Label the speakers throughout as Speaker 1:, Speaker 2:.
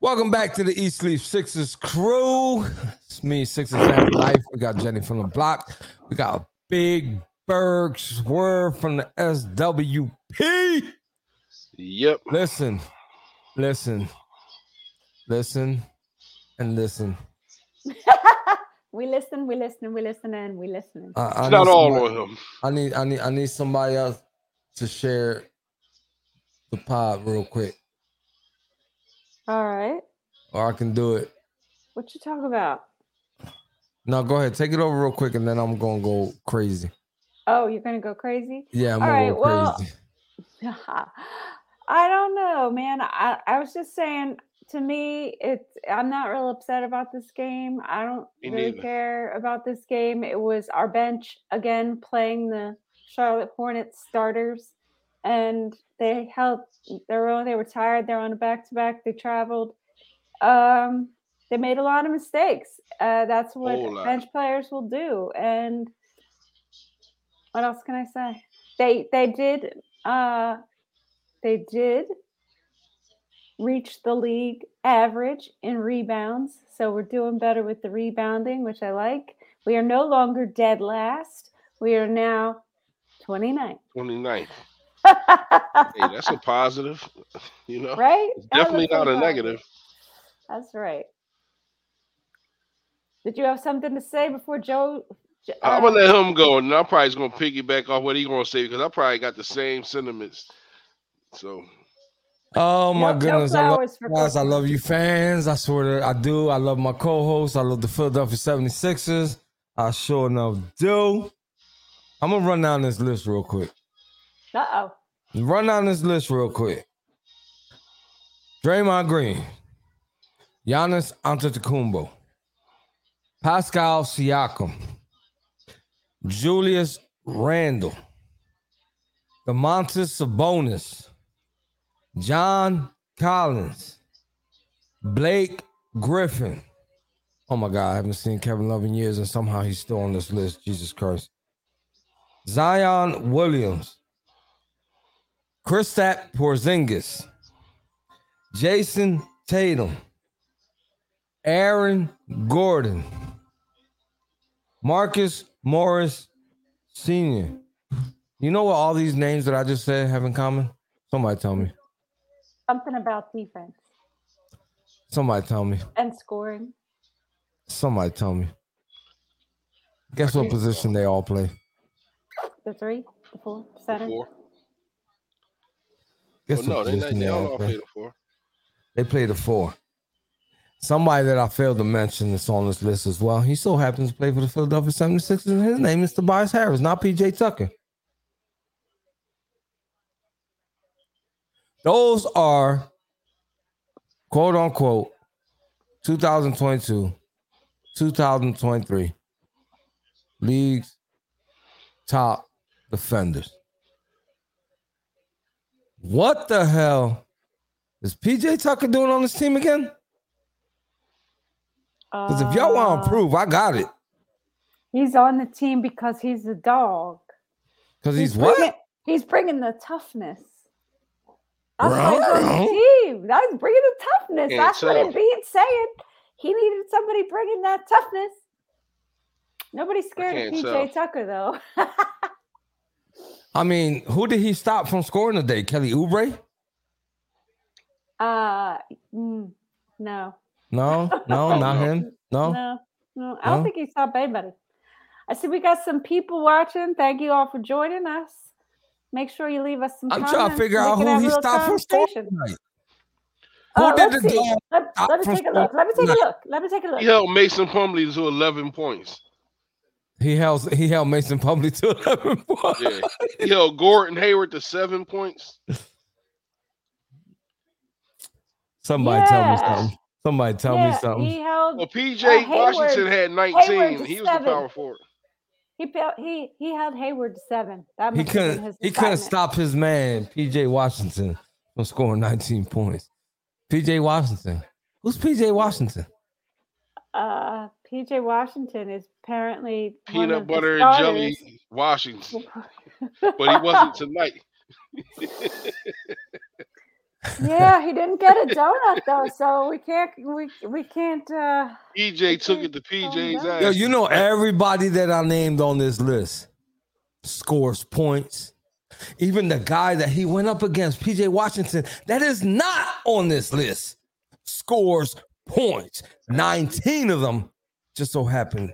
Speaker 1: Welcome back to the East Leaf Sixers crew. It's me, Sixers Family Life. We got Jenny from the block. We got a big Berg swerve from the SWP.
Speaker 2: Yep.
Speaker 1: Listen, listen, listen, and listen.
Speaker 3: we listen, we listen, we listen, and we listen.
Speaker 1: I, I
Speaker 2: not all
Speaker 1: somebody-
Speaker 2: on him.
Speaker 1: I need, I need, I need somebody else to share the pod real quick,
Speaker 3: All right.
Speaker 1: or I can do it.
Speaker 3: What you talk about?
Speaker 1: No, go ahead, take it over real quick, and then I'm gonna go crazy.
Speaker 3: Oh, you're gonna go crazy?
Speaker 1: Yeah, I'm
Speaker 3: All
Speaker 1: gonna
Speaker 3: right,
Speaker 1: go
Speaker 3: well,
Speaker 1: crazy.
Speaker 3: I don't know, man. I, I was just saying to me, it's I'm not real upset about this game. I don't
Speaker 2: Me
Speaker 3: really
Speaker 2: neither.
Speaker 3: care about this game. It was our bench again playing the Charlotte Hornets starters, and they held their own. They were tired. They're on a back to back. They traveled. Um, they made a lot of mistakes. Uh, that's what
Speaker 2: lot.
Speaker 3: bench players will do. And what else can I say? They they did uh they did reach the league average in rebounds. So we're doing better with the rebounding, which I like. We are no longer dead last. We are now 29.
Speaker 2: 29th. Hey, that's a positive. You know,
Speaker 3: right?
Speaker 2: it's definitely
Speaker 3: was
Speaker 2: not a
Speaker 3: positive.
Speaker 2: negative.
Speaker 3: That's right. Did you have something to say before Joe? J-
Speaker 2: I'm
Speaker 3: uh,
Speaker 2: gonna let him go, and I'm probably just gonna piggyback off what he gonna say because I probably got the same sentiments. So
Speaker 1: Oh my
Speaker 3: no- no
Speaker 1: goodness, I love you guys. I love you fans. I swear that I do. I love my co-hosts. I love the Philadelphia 76ers. I sure enough do. I'm gonna run down this list real quick.
Speaker 3: Uh-oh.
Speaker 1: Run down this list real quick. Draymond Green, Giannis Antetokounmpo, Pascal Siakam, Julius Randle, Domantas Sabonis, John Collins, Blake Griffin. Oh my God, I haven't seen Kevin Love in years, and somehow he's still on this list. Jesus Christ. Zion Williams, Kristaps Porzingis, Jayson Tatum, Aaron Gordon, Marcus Morris Sr. You know what all these names that I just said have in common? Somebody tell me.
Speaker 3: Something about defense
Speaker 1: Somebody tell me.
Speaker 3: and scoring.
Speaker 1: Somebody tell me. Guess what position they all play?
Speaker 3: The three, the four, center.
Speaker 2: four. Well, no, they, they
Speaker 1: all play
Speaker 2: the four.
Speaker 1: They play the four. Somebody that I failed to mention that's on this list as well. He so happens to play for the Philadelphia 76ers, and his name is Tobias Harris, not PJ Tucker. Those are quote unquote 2022, 2023 league's top defenders. What the hell is PJ Tucker doing on this team again? Because if y'all want
Speaker 3: Uh,
Speaker 1: to prove, I got it.
Speaker 3: he's on the team because he's a dog.
Speaker 1: Because he's, what?
Speaker 3: Bringing, he's bringing the toughness. That's why he's on the team. That's bringing the toughness.
Speaker 2: Yeah,
Speaker 3: That's what
Speaker 2: tough.
Speaker 3: it being saying. He needed somebody bringing that toughness. Nobody's scared of PJ
Speaker 2: tell.
Speaker 3: Tucker though.
Speaker 1: I mean, who did he stop from scoring today? Kelly Oubre?
Speaker 3: uh, mm, no,
Speaker 1: No, no, not him. No.
Speaker 3: no, no. I don't
Speaker 1: No?
Speaker 3: think he stopped anybody. I see we got some people watching. Thank you all for joining us. Make sure you leave us some.
Speaker 1: I'm trying to figure out who he stopped from scoring
Speaker 3: conversation.
Speaker 1: tonight. Who
Speaker 3: Uh,
Speaker 1: did
Speaker 3: let's
Speaker 1: the
Speaker 3: see. Let, let me take a look. Let me take a look. Let me take a look.
Speaker 2: He held Mason Plumlee to 11 points.
Speaker 1: He held he held Mason Plumlee to 11 points.
Speaker 2: Yeah. He held Gordon Hayward to seven points.
Speaker 1: Somebody tell me something. Somebody tell
Speaker 3: yeah,
Speaker 1: me something.
Speaker 3: He held.
Speaker 2: Well, PJ
Speaker 3: Uh, Hayward-
Speaker 2: Washington had 19. He was the
Speaker 3: seven.
Speaker 2: power forward.
Speaker 3: He felt he he held Hayward to seven. That
Speaker 1: He
Speaker 3: must have been
Speaker 1: couldn't
Speaker 3: his
Speaker 1: he couldn't stop his man, PJ Washington, from scoring 19 points. PJ Washington. Who's PJ Washington?
Speaker 3: Uh, PJ Washington is apparently one
Speaker 2: Peanut
Speaker 3: of the
Speaker 2: butter and jelly Washington. But he wasn't tonight.
Speaker 3: Yeah, he didn't get a donut though, so we can't we we can't uh
Speaker 2: PJ took it to PJ's ass.
Speaker 1: Yo, you know everybody that I named on this list scores points. Even the guy that he went up against, PJ Washington, that is not on this list, scores points. 19 of them just so happened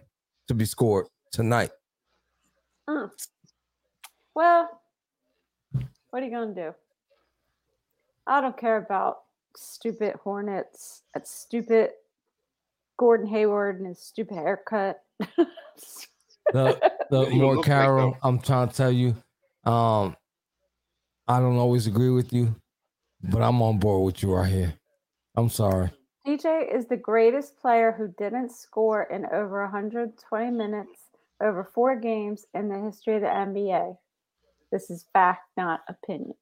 Speaker 1: to be scored tonight.
Speaker 3: mm. well what are you gonna do? I don't care about stupid Hornets, that stupid Gordon Hayward and his stupid haircut.
Speaker 1: The, the more
Speaker 2: look like
Speaker 1: Carol. I'm trying to tell you, um, I don't always agree with you, but I'm on board with you right here. I'm sorry.
Speaker 3: PJ is the greatest player who didn't score in over 120 minutes over four games in the history of the NBA. This is fact, not opinion.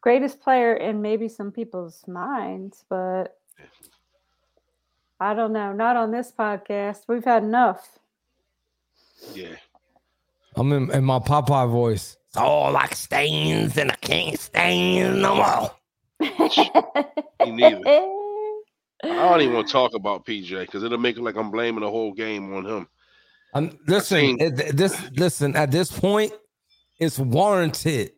Speaker 3: Greatest player in maybe some people's minds, but I don't know. Not on this podcast. We've had enough.
Speaker 2: Yeah.
Speaker 1: I'm in, in my Popeye voice. It's all like stains, and I can't stand no more.
Speaker 2: Me neither. I don't even want to talk about PJ because it'll make it like I'm blaming the whole game on him.
Speaker 1: I'm, listen,
Speaker 2: seen-
Speaker 1: it- this listen. At this point, it's warranted.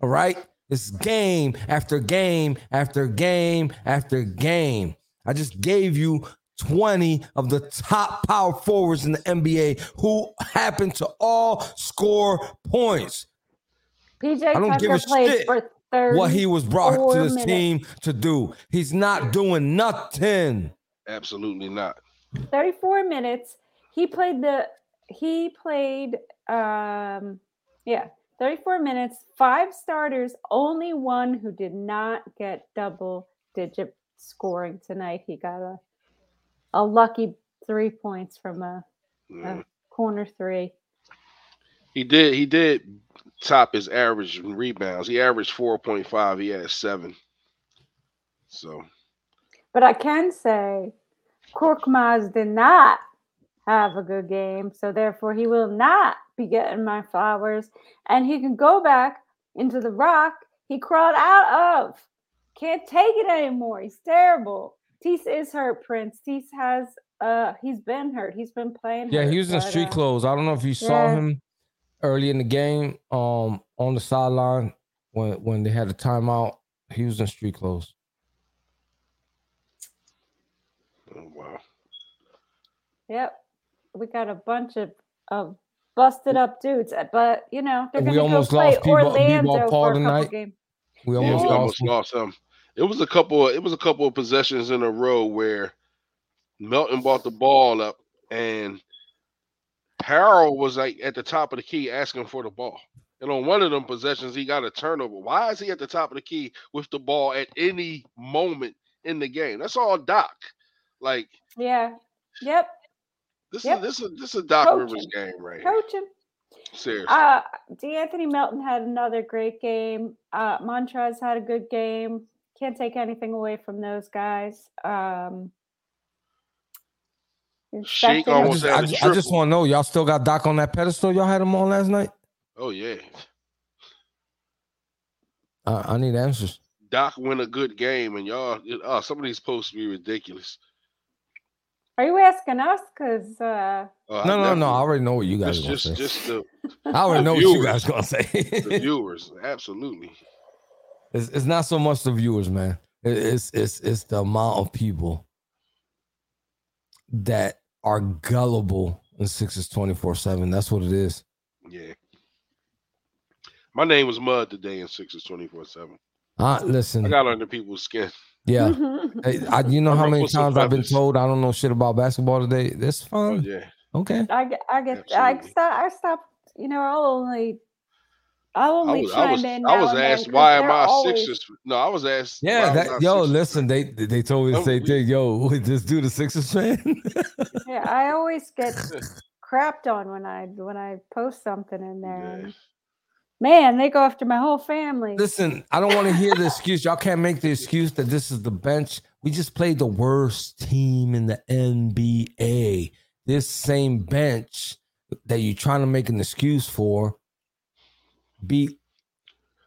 Speaker 1: All right, it's game after game after game after game. I just gave you 20 of the top power forwards in the NBA who happen to all score points.
Speaker 3: PJ
Speaker 1: I don't give
Speaker 3: Tucker
Speaker 1: a
Speaker 3: played
Speaker 1: shit
Speaker 3: for 30.
Speaker 1: What he was brought to
Speaker 3: four
Speaker 1: this
Speaker 3: minutes.
Speaker 1: team to do. He's not doing nothing.
Speaker 2: Absolutely not.
Speaker 3: 34 minutes. He played the he played um yeah, 34 minutes, five starters, only one who did not get double digit scoring tonight. He got a a lucky 3 points from a,
Speaker 2: Yeah.
Speaker 3: a corner 3.
Speaker 2: He did. He did top his average in rebounds. He averaged four point five. He had seven. So
Speaker 3: But I can say Korkmaz did not have a good game, so therefore he will not be getting my flowers. And he can go back into the rock he crawled out of. Can't take it anymore. He's terrible. Tease is hurt, Prince. Tease has uh he's been hurt. He's been playing.
Speaker 1: Yeah,
Speaker 3: hurt,
Speaker 1: he was in
Speaker 3: but,
Speaker 1: street
Speaker 3: uh,
Speaker 1: clothes. I don't know if you saw him early in the game, um, on the sideline when when they had a timeout. He was in street clothes.
Speaker 2: oh, wow.
Speaker 3: Yep. We got a bunch of of busted up dudes, but you know, they're
Speaker 1: we
Speaker 3: gonna go
Speaker 1: almost
Speaker 3: play
Speaker 1: lost
Speaker 3: Orlando
Speaker 1: Bebo Paul
Speaker 3: for a couple
Speaker 1: tonight.
Speaker 3: games.
Speaker 1: We
Speaker 2: Yeah,
Speaker 1: almost
Speaker 2: we
Speaker 1: lost.
Speaker 2: almost
Speaker 1: him.
Speaker 2: lost him. It was a couple. Of, it was a couple of possessions in a row where Melton brought the ball up and Harrell was like at the top of the key asking for the ball. And on one of them possessions, he got a turnover. Why is he at the top of the key with the ball at any moment in the game? That's all Doc. Like
Speaker 3: Yeah. Yep.
Speaker 2: this
Speaker 3: Yep.
Speaker 2: is this is this is Doc
Speaker 3: Coaching.
Speaker 2: Rivers game right here.
Speaker 3: Coaching.
Speaker 2: Seriously.
Speaker 3: Uh D'Anthony Melton had another great game. Uh Montrezl had a good game. Can't take anything away from those guys. Um
Speaker 2: Shake
Speaker 3: expected-
Speaker 1: I just,
Speaker 2: had
Speaker 1: I
Speaker 2: a
Speaker 1: I just want to know, y'all still got Doc on that pedestal? Y'all had him on last night.
Speaker 2: oh yeah.
Speaker 1: I, I need answers.
Speaker 2: Doc win a good game and y'all uh, some of these posts be ridiculous.
Speaker 3: Are you asking us? Because uh
Speaker 2: Uh, I
Speaker 1: No, no, no. I already know what you guys
Speaker 2: just
Speaker 1: are gonna
Speaker 2: just
Speaker 1: say.
Speaker 2: just the,
Speaker 1: I already know what you guys gonna say.
Speaker 2: the viewers. Absolutely.
Speaker 1: it's, it's not so much the viewers, man. It's it's it's the amount of people that are gullible in sixes twenty four seven. That's what it is.
Speaker 2: Yeah. My name was Mud today in sixes twenty four seven.
Speaker 1: Uh, listen,
Speaker 2: I got under people's skin.
Speaker 1: yeah. Hey, I, you know how many times I've been told I don't know shit about basketball today. That's
Speaker 2: Oh,
Speaker 1: fine.
Speaker 2: yeah.
Speaker 1: Okay.
Speaker 3: I get I get I
Speaker 2: Absolutely.
Speaker 3: stop I stopped, you know, I'll only I'll
Speaker 2: I
Speaker 3: only
Speaker 2: was I was
Speaker 3: in.
Speaker 2: I was
Speaker 3: and then
Speaker 2: asked
Speaker 3: 'cause
Speaker 2: why am
Speaker 3: they're
Speaker 2: I
Speaker 3: always-
Speaker 2: Sixers? No, I was asked.
Speaker 1: Yeah, that, yo,
Speaker 2: Sixers
Speaker 1: listen, they they told me the
Speaker 2: Oh,
Speaker 1: same
Speaker 2: we-
Speaker 1: thing. Yo, this dude a Sixers fan.
Speaker 3: Yeah, I always get crapped on when I when I post something in there.
Speaker 2: Yeah.
Speaker 3: Man, they go after my whole family.
Speaker 1: Listen, I don't want to hear the excuse. Y'all can't make the excuse that this is the bench. We just played the worst team in the NBA. This same bench that you're trying to make an excuse for beat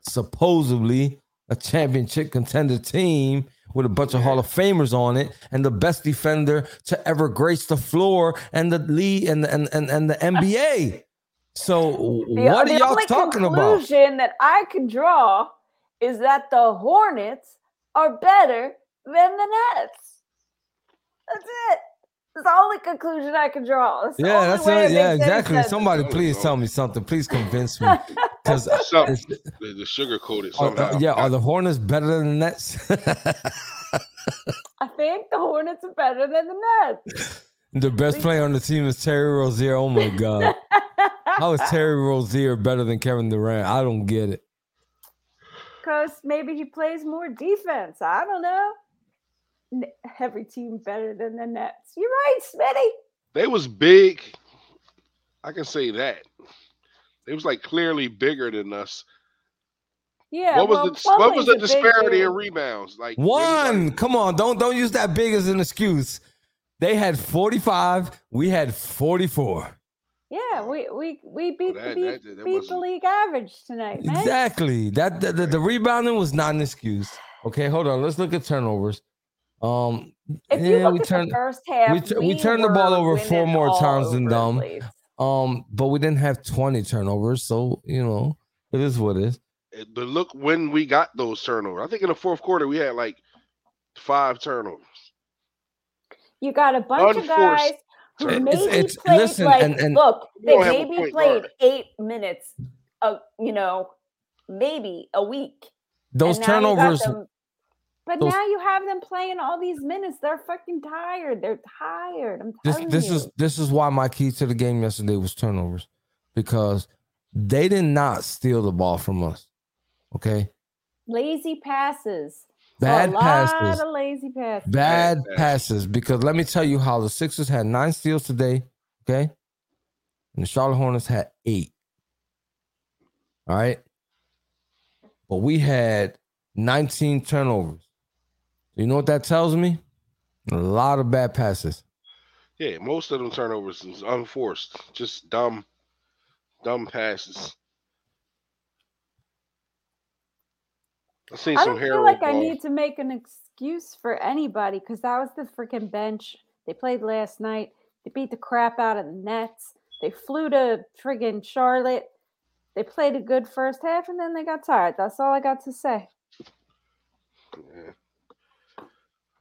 Speaker 1: supposedly a championship contender team with a bunch of Hall of Famers on it, and the best defender to ever grace the floor and the league and and, and, and the NBA. So
Speaker 3: The,
Speaker 1: what
Speaker 3: the
Speaker 1: are y'all talking about?
Speaker 3: The conclusion that I can draw is that the Hornets are better than the Nets. That's it. That's the only conclusion I can draw. That's
Speaker 1: Yeah, that's it. Yeah, exactly. Somebody, please tell me something. Please convince me. Because
Speaker 2: So- The, the sugar coated
Speaker 1: are- oh,
Speaker 2: somehow.
Speaker 1: yeah, are the Hornets better than the Nets?
Speaker 3: I think the Hornets are better than the Nets.
Speaker 1: the best player on the team is Terry Rozier. Oh my god, how is Terry Rozier better than Kevin Durant? I don't get it.
Speaker 3: Because maybe he plays more defense. I don't know. Every team better than the Nets. You're right, Smitty.
Speaker 2: They was big. I can say that. They was like clearly bigger than us.
Speaker 3: Yeah.
Speaker 2: what was
Speaker 3: well,
Speaker 2: the what was the disparity
Speaker 3: dude.
Speaker 2: in rebounds? Like
Speaker 1: One,
Speaker 2: like-
Speaker 1: come on, don't don't use that big as an excuse. They had 45, we had 44.
Speaker 3: Yeah, we we we beat
Speaker 2: that-
Speaker 3: the beat,
Speaker 2: that- that
Speaker 3: beat the league average tonight, man.
Speaker 1: Exactly. That the, the, the rebounding was not an excuse. Okay, hold on. Let's look at turnovers. Um,
Speaker 3: If you
Speaker 1: yeah,
Speaker 3: look
Speaker 1: we
Speaker 3: at
Speaker 1: turned
Speaker 3: the first half,
Speaker 1: we tu- we turned the ball over four more times than
Speaker 3: over the
Speaker 1: them.
Speaker 3: place.
Speaker 1: Um, but we didn't have 20 turnovers, so you know it is what it is.
Speaker 2: eh, But look when we got those turnovers. I think in the fourth quarter we had like five turnovers.
Speaker 3: You got a bunch of guys who maybe
Speaker 1: It's- it's-
Speaker 3: played
Speaker 1: listen,
Speaker 3: like
Speaker 1: and- and-
Speaker 3: look, they
Speaker 2: don't have a
Speaker 3: maybe played
Speaker 2: guard.
Speaker 3: eight minutes, a you know, maybe a week.
Speaker 1: Those
Speaker 3: and now you got
Speaker 1: turnovers,
Speaker 3: them- but
Speaker 1: those-
Speaker 3: now you have them playing all these minutes. They're fucking tired. They're tired. I'm
Speaker 1: this
Speaker 3: telling
Speaker 1: this
Speaker 3: you.
Speaker 1: is this is why my key to the game yesterday was turnovers, because they did not steal the ball from us. Okay,
Speaker 3: lazy passes.
Speaker 1: bad
Speaker 3: a lot
Speaker 1: passes.
Speaker 3: of lazy passes.
Speaker 1: bad
Speaker 2: Bad
Speaker 1: passes because let me tell you how the Sixers had nine steals today, okay? And the Charlotte Hornets had eight. All right. But we had 19 turnovers. You know what that tells me? A lot of bad passes.
Speaker 2: Yeah, most of them turnovers is unforced, just dumb, dumb passes. I seen
Speaker 3: I
Speaker 2: some
Speaker 3: don't feel like I need to make an excuse for anybody because that was the freaking bench. They played last night. They beat the crap out of the Nets. They flew to friggin' Charlotte. They played a good first half and then they got tired. That's all I got to say.
Speaker 2: Yeah.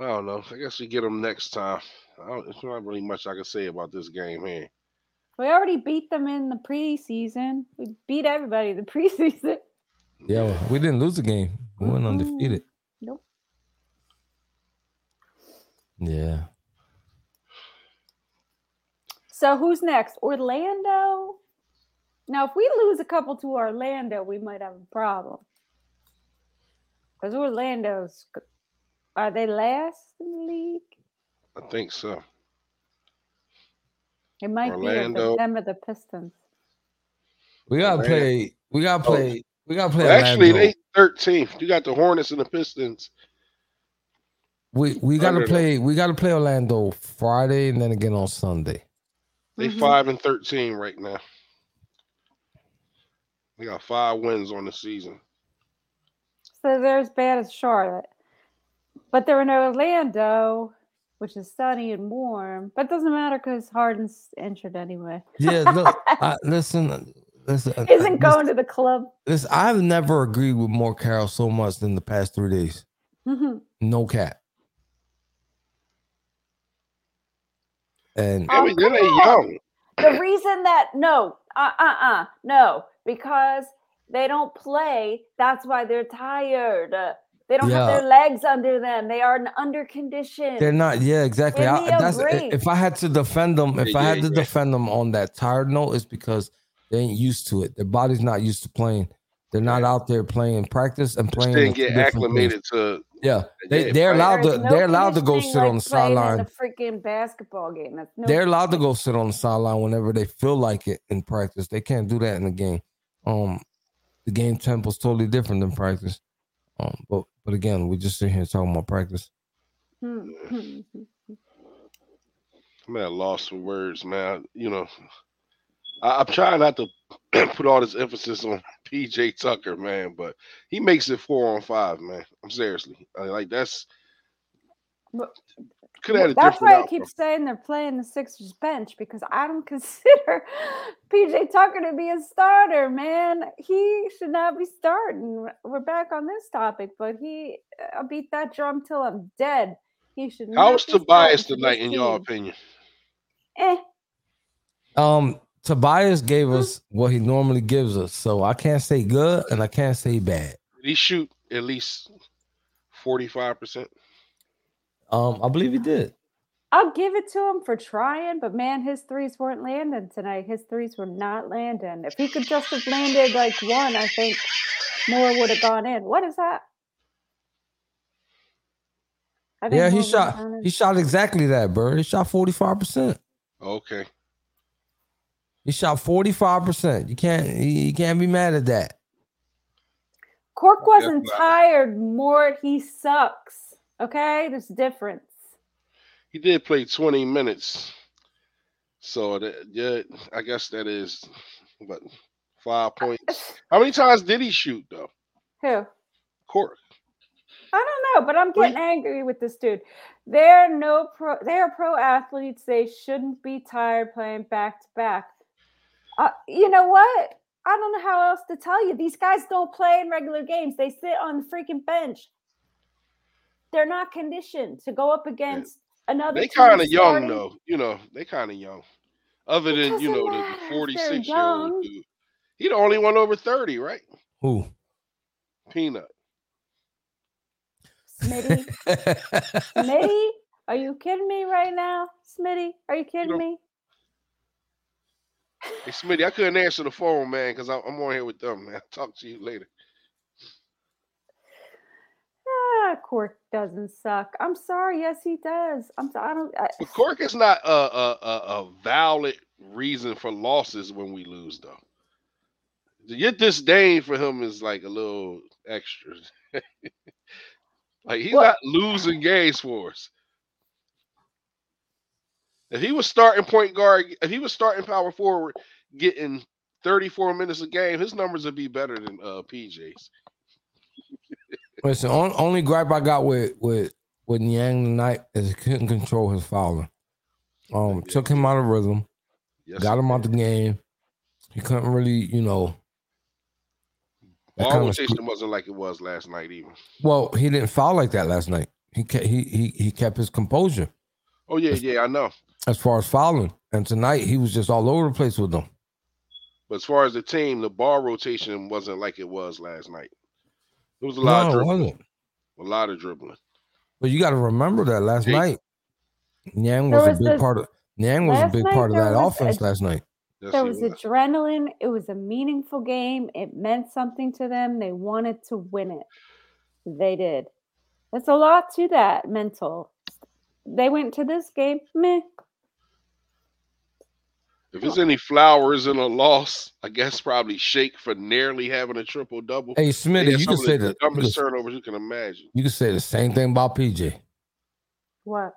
Speaker 2: I don't know. I guess we get them next time. I don't, it's not really much I can say about this game here.
Speaker 3: We already beat them in the preseason. We beat everybody in the preseason.
Speaker 1: Yeah, well, we didn't lose the game. We went
Speaker 3: Mm-mm.
Speaker 1: undefeated.
Speaker 3: Nope.
Speaker 1: Yeah.
Speaker 3: So who's next? Orlando? Now, if we lose a couple to Orlando, we might have a problem. Because Orlando's g- are they last in the league?
Speaker 2: I think so.
Speaker 3: It might be
Speaker 2: Orlando.
Speaker 3: the, them or the Pistons.
Speaker 1: We gotta
Speaker 2: Orlando.
Speaker 1: play. We gotta
Speaker 2: Oh.
Speaker 1: play. We gotta play.
Speaker 2: Well, actually,
Speaker 1: Orlando.
Speaker 2: they 13th. You got the Hornets and the Pistons.
Speaker 1: we we gotta
Speaker 2: Under them.
Speaker 1: play. We gotta play Orlando Friday and then again on Sunday.
Speaker 2: They
Speaker 3: Mhm.
Speaker 2: five and 13 right now. They got five wins on the season.
Speaker 3: So they're as bad as Charlotte. But they're in Orlando, which is sunny and warm. But it doesn't matter because Harden's injured anyway.
Speaker 1: Yeah, look, I, listen, listen.
Speaker 3: Isn't
Speaker 1: listen,
Speaker 3: going to the club.
Speaker 1: listen, I've never agreed with More Carroll so much than the past three days.
Speaker 3: Mhm.
Speaker 1: No cap. And
Speaker 2: Yeah,
Speaker 3: Oh,
Speaker 2: but they
Speaker 3: come
Speaker 2: young.
Speaker 3: the reason that no, uh, uh, uh, no, because they don't play. That's why they're tired. They don't have their legs under them. They are under condition.
Speaker 1: they're not. Yeah, exactly. I, that's if I had to defend them. If
Speaker 2: Yeah,
Speaker 1: I had
Speaker 2: yeah,
Speaker 1: to
Speaker 2: yeah. defend
Speaker 1: defend them on that tired note, it's because they ain't used to it. Their body's not used to playing. They're not
Speaker 2: Yeah.
Speaker 1: out there playing practice and playing.
Speaker 2: didn't
Speaker 1: are two
Speaker 2: get
Speaker 1: different things.
Speaker 2: acclimated to.
Speaker 1: Yeah, they they're allowed to
Speaker 3: no
Speaker 1: they're allowed to go
Speaker 3: conditioning
Speaker 1: sit on the
Speaker 3: like playing in
Speaker 1: sideline.
Speaker 3: a freaking basketball game. That's no
Speaker 1: They're allowed to go sit on the sideline whenever they feel like it in practice. They can't do that in the game. Um, the game tempo is totally different than practice. Um, but but again, we just sit here talking about practice.
Speaker 2: I'm at a loss for words, man. You know, I, I'm trying not to put all this emphasis on PJ Tucker, man, but he makes it four on five, man. I'm seriously I- like that's
Speaker 3: But-
Speaker 2: could have had a
Speaker 3: That's
Speaker 2: different
Speaker 3: why I keep saying they're playing the Sixers bench because I don't consider PJ Tucker to be a starter, man. He should not be starting. We're back on this topic, but he, I'll beat that drum till I'm dead. He should.
Speaker 2: How
Speaker 3: not
Speaker 2: was
Speaker 3: be
Speaker 2: Tobias tonight, in your opinion?
Speaker 3: Eh,
Speaker 1: Um, Tobias gave us what he normally gives us, so I can't say good and I can't say bad.
Speaker 2: Did he shoot at least forty five percent?
Speaker 1: Um, I believe he did.
Speaker 3: I'll give it to him for trying, but man, his threes weren't landing tonight. His threes were not landing. If he could just have landed like one, I think more would have gone in. What is that? I think
Speaker 1: Yeah, he shot. He shot exactly that, Bird. He shot forty five percent.
Speaker 2: Okay.
Speaker 1: He shot forty five percent. You can't. You you can't be mad at that.
Speaker 3: Cork wasn't
Speaker 2: not.
Speaker 3: tired. More, he sucks. Okay, there's a difference.
Speaker 2: He did play 20 minutes. So that yeah, I guess that is but five points. How many times did he shoot though?
Speaker 3: Who?
Speaker 2: Cork.
Speaker 3: I don't know, but I'm getting angry with this dude. They're no pro. They are pro athletes. They shouldn't be tired playing back to back. Uh, you know what? I don't know how else to tell you. These guys don't play in regular games. They sit on the freaking bench. They're not conditioned to go up against another.
Speaker 2: They
Speaker 3: team
Speaker 2: kind of young though, you know. They kind of young. Other
Speaker 3: It
Speaker 2: than you know
Speaker 3: matter
Speaker 2: the
Speaker 3: forty
Speaker 2: six year old dude. He the only one over 30, right?
Speaker 1: Who?
Speaker 2: Peanut.
Speaker 3: Smitty, Smitty, are you kidding me right now? Smitty, are you kidding
Speaker 2: know,
Speaker 3: me?
Speaker 2: Hey Smitty, I couldn't answer the phone, man, because I'm, I'm on here with them, man. Talk to you later.
Speaker 3: Ah, Cork doesn't suck. I'm sorry. Yes, he does. I'm. so- I don't. I,
Speaker 2: Cork is not a, a, a, a valid reason for losses when we lose, though. Your disdain for him is like a little extra. like he's
Speaker 3: Well-
Speaker 2: not losing games for us. If he was starting point guard, if he was starting power forward, getting 34 minutes a game, his numbers would be better than uh, PJ's.
Speaker 1: Listen, on, only gripe I got with with with Niang tonight is he couldn't control his fouling. Um,
Speaker 2: Yeah.
Speaker 1: took him out of rhythm,
Speaker 2: Yes,
Speaker 1: got him out the game. He couldn't really, you know.
Speaker 2: Ball rotation
Speaker 1: screw-
Speaker 2: wasn't like it was last night, even.
Speaker 1: well, he didn't foul like that last night. He kept, he he he kept his composure
Speaker 2: Oh yeah, yeah, I know.
Speaker 1: as far as fouling, and tonight he was just all over the place with them.
Speaker 2: But as far as the team, the ball rotation wasn't like it was last night. It was a lot
Speaker 1: No,
Speaker 2: of
Speaker 1: it
Speaker 2: dribbling.
Speaker 1: wasn't.
Speaker 2: A lot of dribbling.
Speaker 1: But you got to remember that last
Speaker 2: Hey.
Speaker 1: night, Niang was,
Speaker 3: was
Speaker 1: a big
Speaker 3: this-
Speaker 1: part of Niang was a big part of that offense
Speaker 3: a-
Speaker 1: last night.
Speaker 2: Yes,
Speaker 3: there
Speaker 2: he
Speaker 3: was adrenaline. It was a meaningful game. It meant something to them. They wanted to win it. They did. That's a lot to that mental. They went to this game, meh.
Speaker 2: If there's any flowers in a loss, I guess probably Shake for nearly having a triple double.
Speaker 1: Hey, Smitty, you can say
Speaker 2: the
Speaker 1: that.
Speaker 2: Dumbest
Speaker 1: can,
Speaker 2: turnovers you can imagine.
Speaker 1: you can say the same thing about PJ.
Speaker 3: What?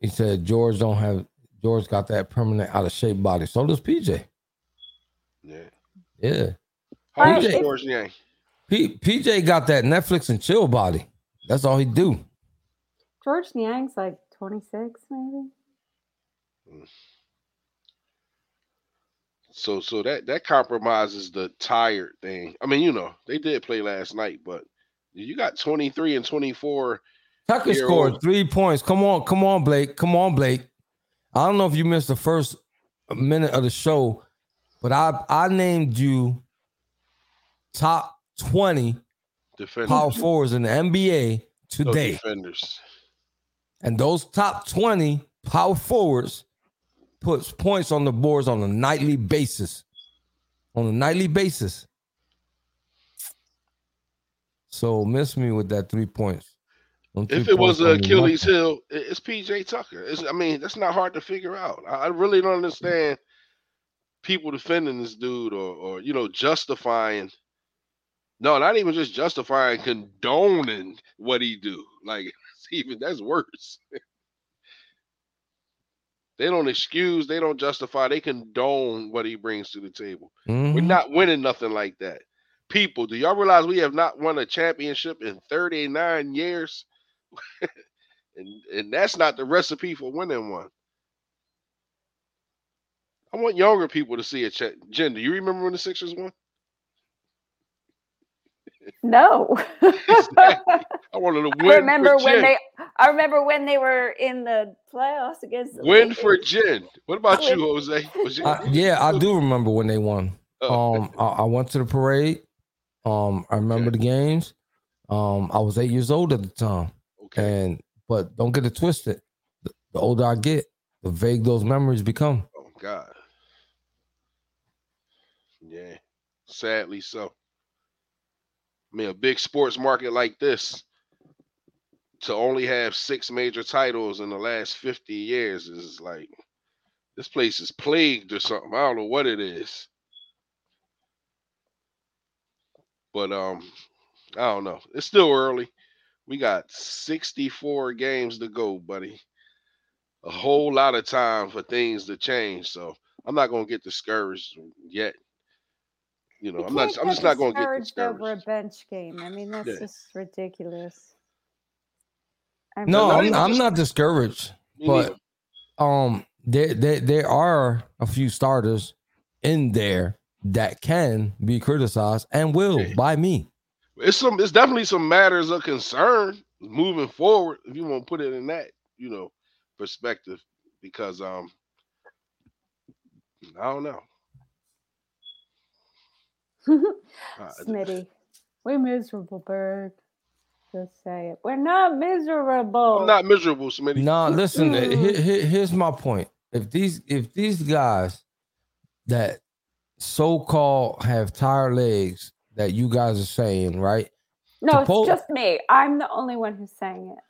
Speaker 1: He said George don't have George got that permanent out of shape body. So does PJ.
Speaker 2: Yeah.
Speaker 1: Yeah.
Speaker 3: All right,
Speaker 2: Who's
Speaker 1: PJ,
Speaker 3: if-
Speaker 2: George Niang?
Speaker 1: P, PJ got that Netflix and chill body. That's all he do.
Speaker 3: George Niang's like 26, maybe. Mm.
Speaker 2: So so that that compromises the tired thing. I mean, you know, they did play last night, but you got 23 and 24.
Speaker 1: Tucker scored
Speaker 2: old.
Speaker 1: three points. Come on, come on, Blake. Come on, Blake. I don't know if you missed the first minute of the show, but I I named you top 20
Speaker 2: Defenders.
Speaker 1: power forwards in the NBA
Speaker 2: No
Speaker 1: today.
Speaker 2: defenders.
Speaker 1: And those top 20 power forwards puts points on the boards on a nightly basis. On a nightly basis. So miss me with that three points. Them
Speaker 2: If
Speaker 1: three
Speaker 2: it was
Speaker 1: points don't
Speaker 2: Achilles heel, it's PJ Tucker. It's, I mean, that's not hard to figure out. I, I really don't understand people defending this dude or, or you know, justifying. No, not even just justifying, condoning what he do. Like, even that's worse. They don't excuse, they don't justify, they condone what he brings to the table. We're
Speaker 1: Mhm.
Speaker 2: not winning nothing like that. People, do y'all realize we have not won a championship in 39 years? and and that's not the recipe for winning one. I want younger people to see a check. Jen, do you remember when the Sixers won?
Speaker 3: No.
Speaker 2: Exactly. I wanted to
Speaker 3: I
Speaker 2: win.
Speaker 3: remember
Speaker 2: for
Speaker 3: when
Speaker 2: Jen.
Speaker 3: they I remember when they were in the playoffs against the
Speaker 2: win for
Speaker 3: Lakers.
Speaker 2: Jen. What about you, Jose? Was you,
Speaker 1: I- yeah, I do remember when they won.
Speaker 2: oh,
Speaker 1: Um, I, I went to the parade. Um, I remember
Speaker 2: Okay.
Speaker 1: the games. Um, I was eight years old at the time,
Speaker 2: okay.
Speaker 1: and but don't get it twisted. The, the older I get, the vague those memories become.
Speaker 2: Oh God. Yeah. Sadly so. I mean, a big sports market like this to only have six major titles in the last 50 years is like this place is plagued or something. I don't know what it is. But um, I don't know. It's still early. We got 64 games to go, buddy. A whole lot of time for things to change. So I'm not gonna get discouraged yet. You know,
Speaker 3: You
Speaker 2: I'm not. I'm just not gonna get
Speaker 3: discouraged over a bench game. I mean, that's
Speaker 2: Yeah.
Speaker 3: just ridiculous. I
Speaker 1: No,
Speaker 2: not
Speaker 1: I'm,
Speaker 2: even
Speaker 1: I'm
Speaker 2: just-
Speaker 1: not discouraged. But- Um, there, there there are a few starters in there that can be criticized and will
Speaker 2: Yeah.
Speaker 1: by me.
Speaker 2: it's some. It's definitely some matters of concern moving forward. If you want to put it in that, you know, perspective, because um, I don't know. Uh,
Speaker 3: Smitty, we're miserable, Berg. Just say it. We're not miserable.
Speaker 2: I'm not miserable, Smitty.
Speaker 1: No, listen. uh,
Speaker 3: Mm.
Speaker 1: here- here- here's my point. If these if these guys that so called have tired legs that you guys are saying, right?
Speaker 3: no,
Speaker 1: Suppo-
Speaker 3: it's just me. I'm the only one who's saying it.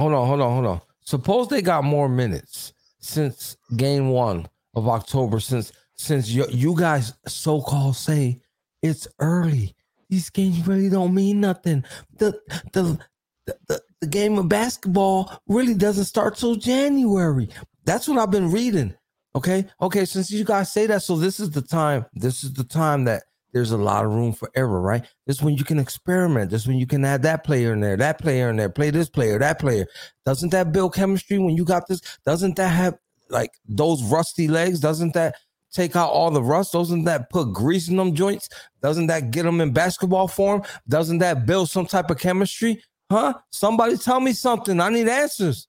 Speaker 1: Hold on, hold on, hold on. Suppose they got more minutes since game one of October, since since you, you guys so called say it's early. These games really don't mean nothing. The the the, the, game of basketball really doesn't start till January. That's what I've been reading. Okay. Okay. Since you guys say that, so this is the time. This is the time that there's a lot of room for error, right? This is when you can experiment. This is when you can add that player in there, that player in there, play this player, that player. Doesn't that build chemistry when you got this? Doesn't that have like those rusty legs? Doesn't that take out all the rust? Doesn't that put grease in them joints? Doesn't that get them in basketball form? Doesn't that build some type of chemistry? Huh? Somebody tell me something. I need answers.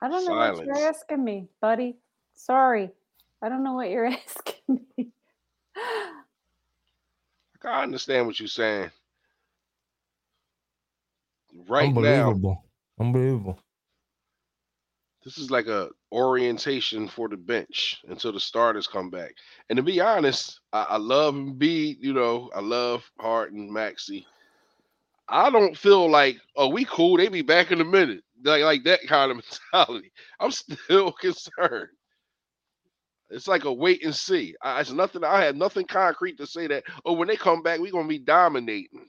Speaker 3: I don't know what you're asking me, buddy. Sorry. I don't know what you're asking me.
Speaker 2: I understand what you're saying. Right now,
Speaker 1: Unbelievable.
Speaker 2: This is like a orientation for the bench until the starters come back. And to be honest, I, I love Embiid, you know, I love Hart and Maxey. I don't feel like, oh, we cool. They be back in a minute. Like, like that kind of mentality. I'm still concerned. It's like a wait and see. I, it's nothing. I have nothing concrete to say that. Oh, when they come back, we're gonna be dominating.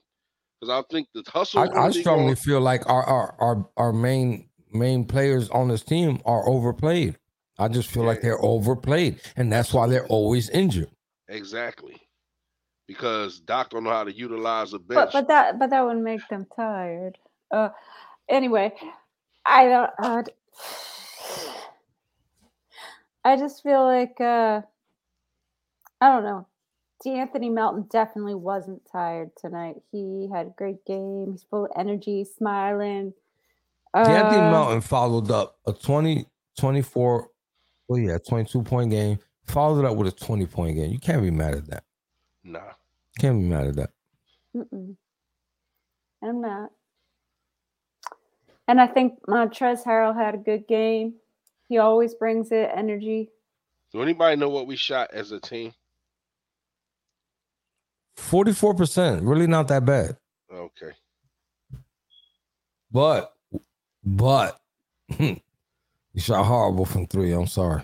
Speaker 2: Because I think the hustle.
Speaker 1: I, I strongly
Speaker 2: going-
Speaker 1: feel like our, our our our main main players on this team are overplayed. I just feel like they're overplayed, and that's why they're always injured.
Speaker 2: exactly because Doc don't know how to utilize a bench.
Speaker 3: but but that but that would make them tired. Uh anyway, I don't uh, I just feel like uh I don't know. D'Anthony Melton definitely wasn't tired tonight. He had a great game. He's full of energy, smiling.
Speaker 1: D'Anthony
Speaker 3: Uh,
Speaker 1: Melton followed up a 20, 24, well, yeah, 22 point game, followed it up with a 20 point game. You can't be mad at that.
Speaker 2: nah,
Speaker 1: Can't be mad at that.
Speaker 3: Mm-mm. I'm not. And I think Montrezl Harrell had a good game. He always brings it energy.
Speaker 2: do anybody know what we shot as a team?
Speaker 1: 44%, really not that bad.
Speaker 2: Okay,
Speaker 1: But, but, hmm, you shot horrible from three. I'm sorry.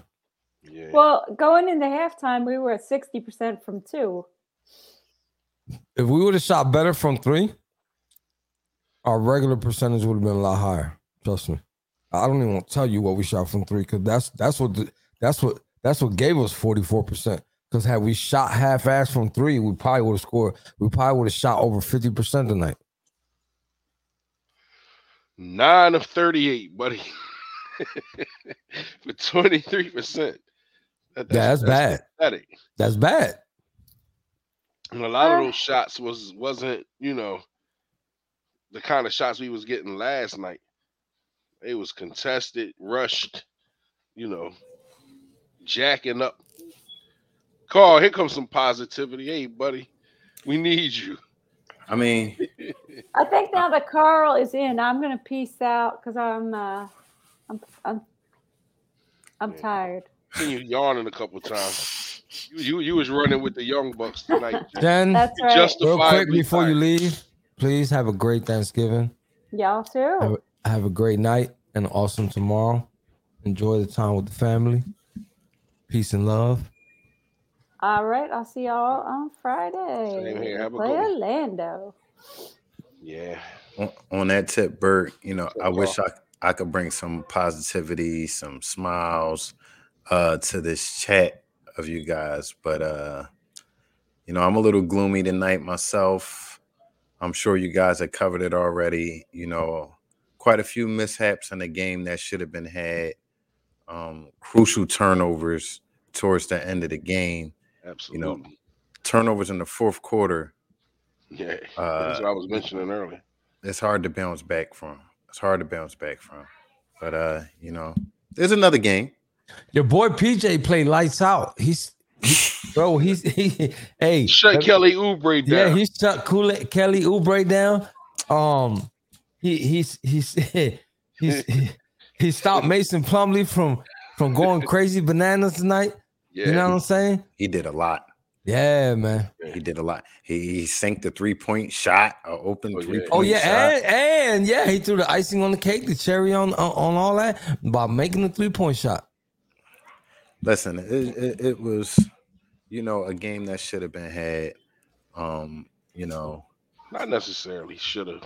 Speaker 2: yeah.
Speaker 3: Well, going into halftime, we were at 60% from two.
Speaker 1: If we would have shot better from three, our regular percentage would have been a lot higher. Trust me. I don't even want to tell you what we shot from three because that's that's what the, that's what that's what gave us forty four percent. Because had we shot half ass from three, we probably would have scored. We probably would have shot over fifty percent tonight.
Speaker 2: Nine of 38, buddy. For 23%. That-
Speaker 1: Yeah, that's bad.
Speaker 2: pathetic.
Speaker 1: That's bad.
Speaker 2: And a lot of
Speaker 3: Uh.
Speaker 2: those shots was wasn't, you know, the kind of shots we was getting last night. It was contested, rushed, you know, jacking up. Carl, here comes some positivity. Hey, buddy, we need you.
Speaker 4: I mean,
Speaker 3: I think now that Carl is in, I'm gonna peace out because I'm uh I'm I'm I'm
Speaker 2: Yeah.
Speaker 3: tired.
Speaker 2: Seen you yawning a couple times. You, you you was running with the young bucks tonight.
Speaker 1: Jen,
Speaker 3: That's right.
Speaker 1: Real quick
Speaker 2: justifiably
Speaker 1: before you leave, please have a great Thanksgiving.
Speaker 3: Y'all too.
Speaker 1: Have a, have a great night and an awesome tomorrow. Enjoy the time with the family. Peace and love.
Speaker 3: All right, I'll see y'all on Friday.
Speaker 2: Same here. Have a
Speaker 3: Play
Speaker 2: good.
Speaker 3: Orlando.
Speaker 2: Yeah.
Speaker 4: on, on that tip, Bert, you know, I wish I I could bring some positivity, some smiles uh to this chat of you guys, but uh you know, I'm a little gloomy tonight myself. I'm sure you guys have covered it already, you know, quite a few mishaps in the game that should have been had. Um crucial turnovers towards the end of the game.
Speaker 2: Absolutely.
Speaker 4: Turnovers in the fourth quarter.
Speaker 2: yeah.
Speaker 4: Uh,
Speaker 2: That's what I was mentioning earlier.
Speaker 4: it's hard to bounce back from. It's hard to bounce back from. But uh, you know, there's another game.
Speaker 1: Your boy PJ played lights out. He's he, bro. He's he, hey.
Speaker 2: Shut
Speaker 1: let-
Speaker 2: Kelly Oubre down.
Speaker 1: Yeah, he shut Kool Kelly Oubre down. Um, he he's he's he's he, he stopped Mason Plumlee from from going crazy bananas tonight.
Speaker 2: Yeah.
Speaker 1: You know what I'm saying?
Speaker 4: He did a lot.
Speaker 1: Yeah, man.
Speaker 4: He did a lot. He, he sank the three point shot, a open
Speaker 2: Oh, yeah.
Speaker 4: three point
Speaker 1: Oh yeah,
Speaker 4: shot.
Speaker 1: and, and yeah, he threw the icing on the cake, the cherry on on, on all that by making the three point shot.
Speaker 4: Listen, it, it, it was, you know, a game that should have been had. Um, you know,
Speaker 2: Not necessarily should have.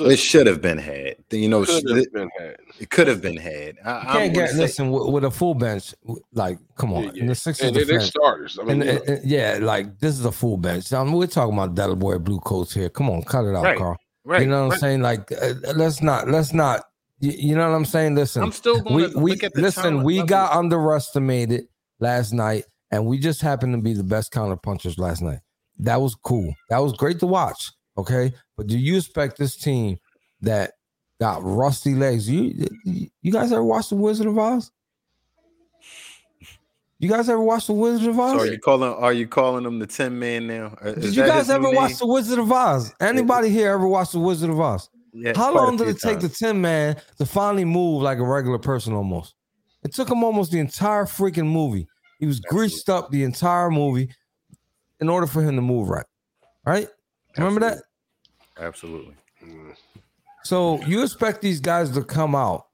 Speaker 4: It should have been had. You know,
Speaker 2: could
Speaker 4: it,
Speaker 2: have been had.
Speaker 4: it could have been had. I,
Speaker 1: You can't get
Speaker 4: say-
Speaker 1: listen with, with a full bench. Like, come on,
Speaker 2: Yeah, yeah.
Speaker 1: in the Sixers
Speaker 2: And they're, they're starters. I mean,
Speaker 1: And,
Speaker 2: you
Speaker 1: and- and- yeah, like this is a full bench. I mean, we're talking about Delaware blue coats here. Come on, cut it out,
Speaker 4: Right,
Speaker 1: Carl.
Speaker 4: right.
Speaker 1: you know what I'm saying? Like, uh, let's not, let's not. You, you know what I'm saying? Listen,
Speaker 4: I'm still going
Speaker 1: we
Speaker 4: to
Speaker 1: we
Speaker 4: look at the
Speaker 1: listen.
Speaker 4: talent
Speaker 1: We
Speaker 4: level.
Speaker 1: got underestimated last night, and we just happened to be the best counter punchers last night. That was cool. That was great to watch. Okay, but do you expect this team that got rusty legs? You you guys ever watch the Wizard of Oz? You guys ever watch the Wizard of Oz?
Speaker 4: So are you calling? Are you calling him the Tin Man now? Uh,
Speaker 1: Did you guys ever watch the Wizard of Oz? Anybody here ever watch the Wizard of Oz?
Speaker 4: Yeah,
Speaker 1: How long did it take the
Speaker 4: times.
Speaker 1: Tin Man to finally move like a regular person almost? It took him almost the entire freaking movie. He was greased up the entire movie in order for him to move right. Right? Remember that?
Speaker 4: Absolutely.
Speaker 2: mm,
Speaker 1: So you expect these guys to come out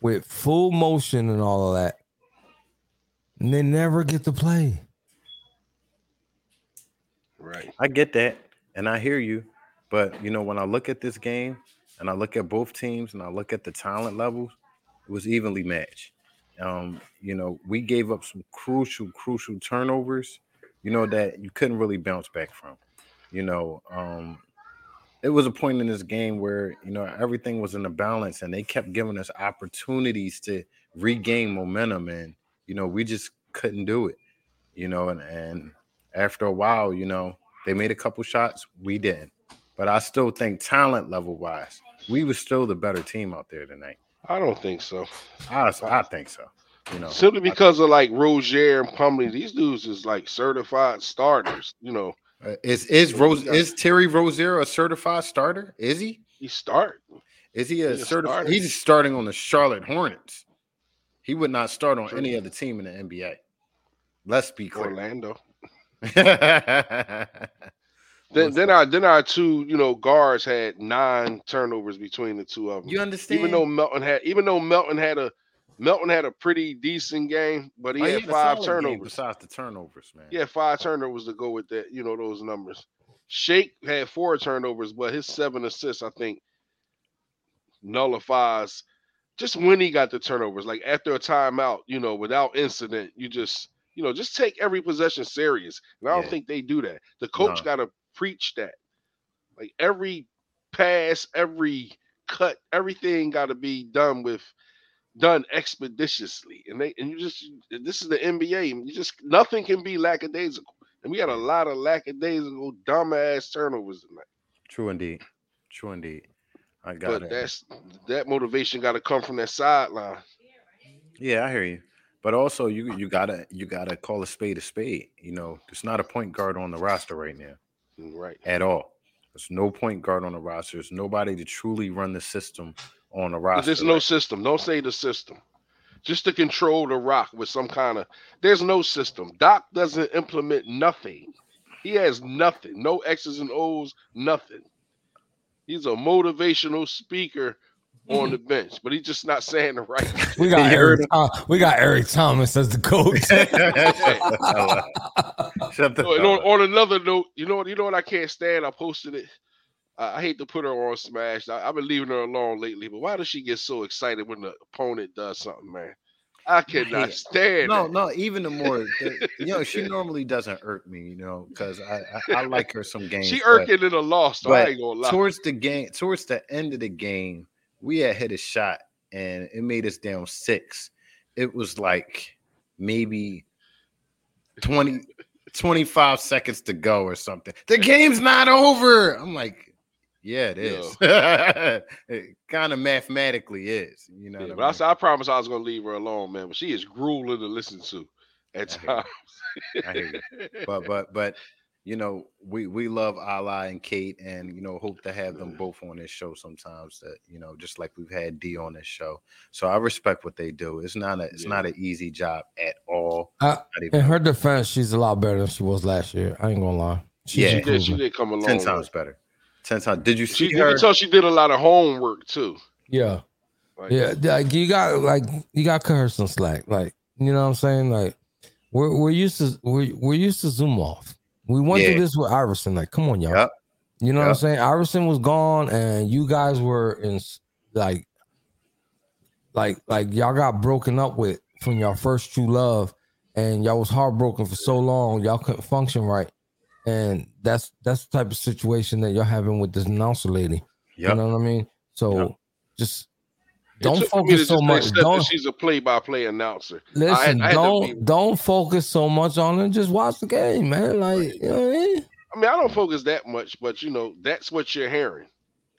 Speaker 1: with full motion and all of that, and they never get to play.
Speaker 2: right.
Speaker 4: I get that, and I hear you. But you know, when I look at this game and I look at both teams and I look at the talent levels, it was evenly matched. Um, you know, we gave up some crucial, crucial turnovers, you know, that you couldn't really bounce back from. You know, um, it was a point in this game where, you know, everything was in a balance and they kept giving us opportunities to regain momentum. And, you know, we just couldn't do it, you know, and, and after a while, you know, they made a couple shots, we didn't. But I still think talent level wise, we were still the better team out there tonight.
Speaker 2: I don't think so.
Speaker 4: I, I think so. You know,
Speaker 2: Simply because of like Rozier and Plumlee, these dudes is like certified starters. You know,
Speaker 4: Uh, is is Rose is Terry Rozier a certified starter? Is he?
Speaker 2: he start.
Speaker 4: Is he a
Speaker 2: He's
Speaker 4: certified?
Speaker 2: starter.
Speaker 4: He's starting on the Charlotte Hornets. He would not start on any other team in the NBA. Let's be clear.
Speaker 2: Orlando. Then then our then our two you know guards had nine turnovers between the two of them.
Speaker 4: you understand?
Speaker 2: even though Melton had even though Melton had a Melton had a pretty decent game, but he
Speaker 4: Oh,
Speaker 2: had
Speaker 4: a
Speaker 2: five turnovers.
Speaker 4: besides the turnovers, man.
Speaker 2: He had five turnovers to go with that, you know, those numbers. Shake had four turnovers, but his seven assists, I think, nullifies just when he got the turnovers, like after a timeout, you know, without incident, you just, you know, just take every possession serious. And I don't
Speaker 4: Yeah.
Speaker 2: think they do that. The coach
Speaker 4: No.
Speaker 2: got to preach that. Like every pass, every cut, everything got to be done with done expeditiously. And they and you just this is the NBA. and You just nothing can be lackadaisical. And we had a lot of lackadaisical dumbass turnovers tonight.
Speaker 4: True indeed. True indeed. I got
Speaker 2: But
Speaker 4: it.
Speaker 2: that's that motivation got to come from that sideline.
Speaker 4: Yeah, I hear you. But also you you gotta you gotta call a spade a spade. You know, there's not a point guard on the roster right now
Speaker 2: Right.
Speaker 4: at all. There's no point guard on the roster. There's nobody to truly run the system on the
Speaker 2: 'Cause
Speaker 4: roster.
Speaker 2: There's no system. Don't say the system. Just to control the rock with some kind of. There's no system. Doc doesn't implement nothing. He has nothing. No X's and O's. Nothing. He's a motivational speaker on the bench, but he's just not saying the right.
Speaker 1: We got Eric.
Speaker 4: heard
Speaker 1: Thom- we got Eric Thomas as the coach.
Speaker 4: Shut the
Speaker 2: Oh, on, on another note, you know what? You know what? I can't stand. I posted it. I I hate to put her on smash. I, I've been leaving her alone lately, but why does she get so excited when the opponent does something, man? I cannot
Speaker 4: hate-
Speaker 2: stand
Speaker 4: No,
Speaker 2: it.
Speaker 4: no, even the more, the, you know, she normally doesn't irk me, you know, because I, I I like her some games.
Speaker 2: She irking in a loss, so I ain't gonna lie.
Speaker 4: towards the game, towards the end of the game, we had hit a shot and it made us down six. It was like maybe 20, 25 seconds to go or something. The game's not over. I'm like, yeah, it is. it kind of mathematically is. You know,
Speaker 2: Yeah,
Speaker 4: what
Speaker 2: but
Speaker 4: I
Speaker 2: I,
Speaker 4: mean?
Speaker 2: said I promise I was gonna leave her alone, man. But she is grueling to listen to at
Speaker 4: I hear you.
Speaker 2: times.
Speaker 4: I hear you. but but but you know we we love Alaa and Kate and you know hope to have them both on this show sometimes that you know just like we've had D on this show so I respect what they do it's not a it's
Speaker 2: Yeah.
Speaker 4: not an easy job at all
Speaker 1: Uh,
Speaker 4: Not even
Speaker 1: In her defense, she's a lot better than she was last year. I ain't gonna lie. She's
Speaker 4: Yeah.
Speaker 2: she did. She did come along.
Speaker 4: 10 times better 10 times did you
Speaker 2: She
Speaker 4: see
Speaker 2: you
Speaker 4: her
Speaker 2: can tell she did a lot of homework too.
Speaker 1: Yeah,
Speaker 2: Like,
Speaker 1: yeah. Like you got like you got to cut her some slack. Like you know what I'm saying. Like we're we're used to we're we're used to Zumoff. We went
Speaker 4: Yeah.
Speaker 1: through this with Iverson. Like, come on, y'all.
Speaker 4: Yep.
Speaker 1: You know what I'm saying? Iverson was gone, and you guys were in like, like, like y'all got broken up with from your first true love, and y'all was heartbroken for so long, y'all couldn't function right, and that's that's the type of situation that y'all having with this announcer lady.
Speaker 4: Yep.
Speaker 1: You know what I mean? So
Speaker 4: Yep.
Speaker 1: just don't
Speaker 2: took for me to
Speaker 1: focus so much. Don't
Speaker 2: she's a play-by-play announcer.
Speaker 1: listen.
Speaker 2: I to
Speaker 1: don't don't focus so much on it. Just watch the game, man. Like you know what I mean?
Speaker 2: I mean, I don't focus that much, but you know, that's what you're hearing.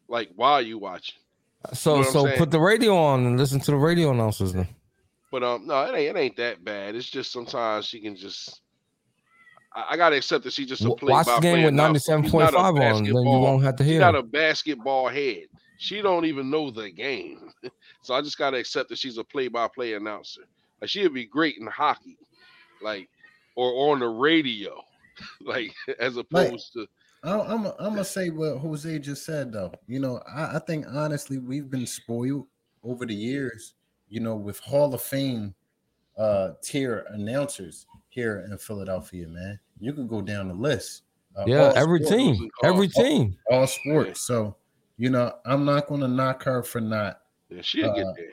Speaker 2: Like while you watching.
Speaker 1: So
Speaker 2: know
Speaker 1: so put the radio on and listen to the radio announcers then.
Speaker 2: But um, no, it ain't it ain't that bad. It's just sometimes she can just. I, I gotta accept that she's just a play
Speaker 1: Watch the game with ninety seven point five on, then you won't have to hear.
Speaker 2: She's
Speaker 1: hear.
Speaker 2: not a basketball head. She don't even know the game. so I just gotta accept that she's a play-by-play announcer. Like she'd be great in hockey, like or on the radio, like as opposed to
Speaker 5: I- I'm I'm gonna say what Jose just said though. You know, I, I think honestly we've been spoiled over the years. You know, with Hall of Fame uh tier announcers here in Philadelphia, man. You could go down the list. Uh,
Speaker 1: Yeah, every
Speaker 5: sports,
Speaker 1: team, every team.
Speaker 5: all sports. So you know, I'm not gonna knock her for not.
Speaker 2: yeah, she'll get
Speaker 5: Uh,
Speaker 2: there.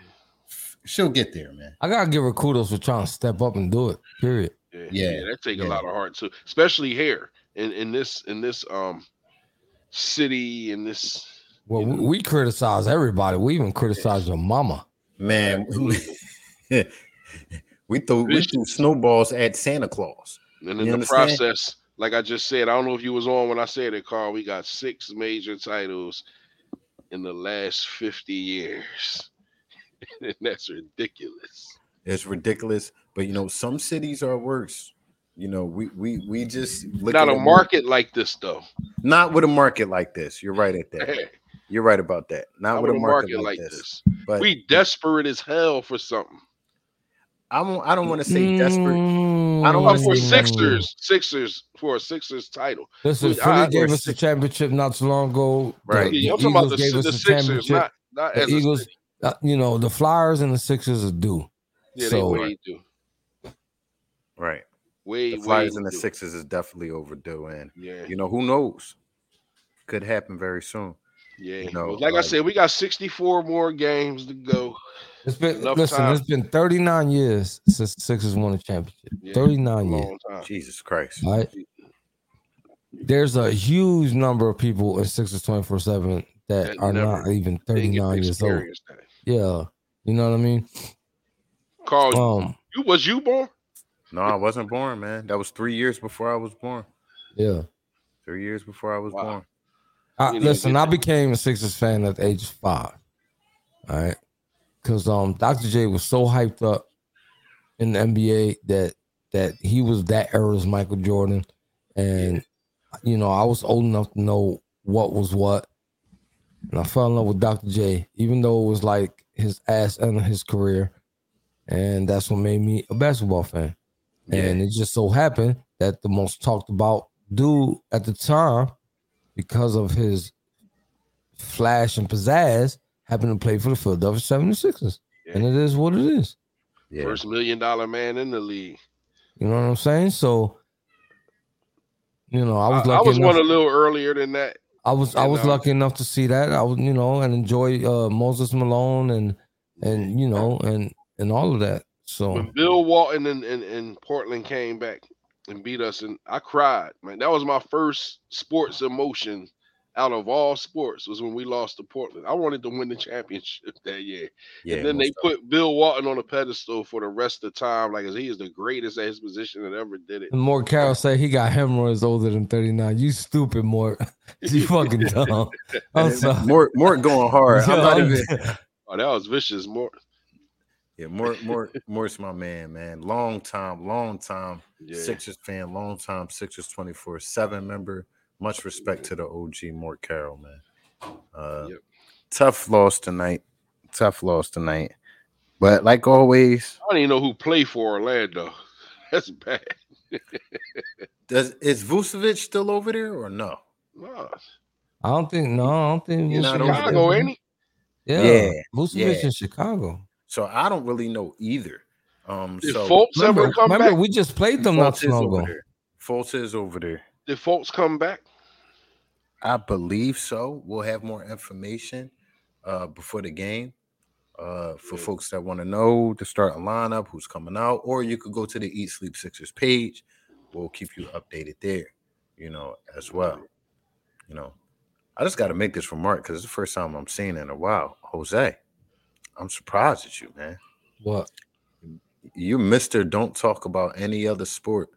Speaker 5: She'll get there, man.
Speaker 1: I gotta give her kudos for trying to step up and do it. Period.
Speaker 2: Yeah,
Speaker 5: yeah,
Speaker 2: yeah, that take a lot of heart too, especially here in in this in this um city in this.
Speaker 1: Well, we, we criticize everybody. We even criticize your mama.
Speaker 4: man we threw we threw snowballs at Santa Claus
Speaker 2: And in
Speaker 4: You
Speaker 2: the
Speaker 4: understand?
Speaker 2: process, like I just said, I don't know if you was on when I said it, Carl. We got six major titles in the last 50 years. and that's ridiculous.
Speaker 4: it's ridiculous but you know some cities are worse you know we we we just
Speaker 2: Not a market like this, though.
Speaker 4: not with a market like this you're right at that you're right about that not,
Speaker 2: Not
Speaker 4: with a market, like, this. But
Speaker 2: We desperate as hell for something.
Speaker 4: I don't. I don't want to say desperate.
Speaker 1: Mm,
Speaker 4: I don't
Speaker 2: Oh,
Speaker 4: wanna
Speaker 2: for
Speaker 4: say
Speaker 2: Sixers, Sixers for a Sixers title.
Speaker 1: Listen,
Speaker 2: Dude,
Speaker 1: Philly
Speaker 2: I-
Speaker 1: gave us the
Speaker 4: six-
Speaker 1: championship not so long ago.
Speaker 4: Right.
Speaker 1: The,
Speaker 2: Yeah, I'm talking about
Speaker 1: Eagles
Speaker 2: the,
Speaker 1: gave us
Speaker 2: the
Speaker 1: the,
Speaker 2: Sixers,
Speaker 1: championship.
Speaker 2: not not
Speaker 1: the
Speaker 2: as
Speaker 1: Eagles,
Speaker 2: city.
Speaker 1: uh, you know, the Flyers and the Sixers are due.
Speaker 2: Yeah,
Speaker 1: so-
Speaker 2: they way do.
Speaker 4: Right.
Speaker 2: Way,
Speaker 4: The Flyers
Speaker 2: way
Speaker 4: and the
Speaker 2: do.
Speaker 4: Sixers is definitely overdue, and
Speaker 2: Yeah.
Speaker 4: you know who knows, could happen very soon.
Speaker 2: Yeah.
Speaker 4: You know,
Speaker 2: Well, like I said, we got 64 more games to go.
Speaker 1: It's been
Speaker 2: Enough
Speaker 1: listen.
Speaker 2: time.
Speaker 1: It's been 39 years since the Sixers won a championship.
Speaker 2: Yeah,
Speaker 1: 39 years.
Speaker 2: Time.
Speaker 4: Jesus Christ.
Speaker 1: All right. There's a huge number of people in Sixers 24 7 that
Speaker 2: That
Speaker 1: are not even
Speaker 2: Didn't get to
Speaker 1: 39 years old.
Speaker 2: that.
Speaker 1: Yeah. You know what I mean?
Speaker 2: Carl,
Speaker 1: Um,
Speaker 2: you was you born?
Speaker 4: No, I wasn't born, man. That was three years before I was born.
Speaker 1: yeah.
Speaker 4: Three years before I was
Speaker 2: Wow.
Speaker 4: born.
Speaker 1: I, listen, I became a Sixers fan at the age of five. All right. Because um Dr. J was so hyped up in the NBA that that he was that era's Michael Jordan. And you know, I was old enough to know what was what. And I fell in love with Dr. J, even though it was like his ass end of his career. And that's what made me a basketball fan. And it just so happened that the most talked about dude at the time, because of his flash and pizzazz, happened to play for the Philadelphia 76ers. And it is what it is.
Speaker 4: Yeah.
Speaker 2: First million dollar man in the league.
Speaker 1: You know what I'm saying? So, you know, I
Speaker 2: I
Speaker 1: was
Speaker 2: was,
Speaker 1: lucky enough.
Speaker 2: one a little earlier than that.
Speaker 1: I was I was
Speaker 2: um,
Speaker 1: lucky enough to see that. I was, you know, and enjoy uh Moses Malone and and you know and and all of that. So
Speaker 2: When Bill Walton and, and, and Portland came back and beat us, and I cried, man. That was my first sports emotion out of all sports was when we lost to Portland. I wanted to win the championship that year.
Speaker 4: Yeah.
Speaker 2: and then they
Speaker 4: most
Speaker 2: put Bill Walton on a pedestal for the rest of the time, like as he is the greatest at his position that ever did it.
Speaker 1: and Mort Carroll said he got hemorrhoids older than 39. You stupid Mort. you fucking dumb. I'm sorry.
Speaker 4: More, more going hard. I'm not even.
Speaker 2: Oh, that was vicious, more.
Speaker 4: Yeah, more, more, more's my man, man. Long time, long time
Speaker 2: Yeah.
Speaker 4: Sixers fan, long time Sixers 24 7 member. Much respect to the OG Mort Carroll, man. Uh,
Speaker 2: Yep.
Speaker 4: Tough loss tonight. Tough loss tonight. But like always,
Speaker 2: I don't even know who played for Orlando. That's bad.
Speaker 4: does is Vucevic still over there or no?
Speaker 2: Nah.
Speaker 1: I don't think no, I don't think
Speaker 4: You're
Speaker 1: Vucevic-
Speaker 4: not over
Speaker 2: Chicago, ain't he?
Speaker 1: Yeah,
Speaker 4: Yeah,
Speaker 1: Vucevic
Speaker 4: yeah.
Speaker 1: in Chicago.
Speaker 4: So I don't really know either. Um,
Speaker 2: Did
Speaker 4: so
Speaker 2: Fultz
Speaker 1: Remember,
Speaker 2: ever come
Speaker 1: remember
Speaker 2: back?
Speaker 1: we just played them not
Speaker 4: Fultz
Speaker 1: too
Speaker 4: is
Speaker 1: long
Speaker 4: over
Speaker 1: ago.
Speaker 4: there. Fultz is over there.
Speaker 2: Did Fultz come back?
Speaker 4: I believe so. We'll have more information uh, before the game uh, for
Speaker 2: Yeah.
Speaker 4: folks that want to know the starting lineup, who's coming out, or you could go to the Eat Sleep Sixers page. We'll keep you updated there, you know, as well. You know, I just got to make this remark because it's the first time I'm seeing it in a while. Jose, I'm surprised at you, man.
Speaker 1: What?
Speaker 4: You, Mister, don't talk about any other sport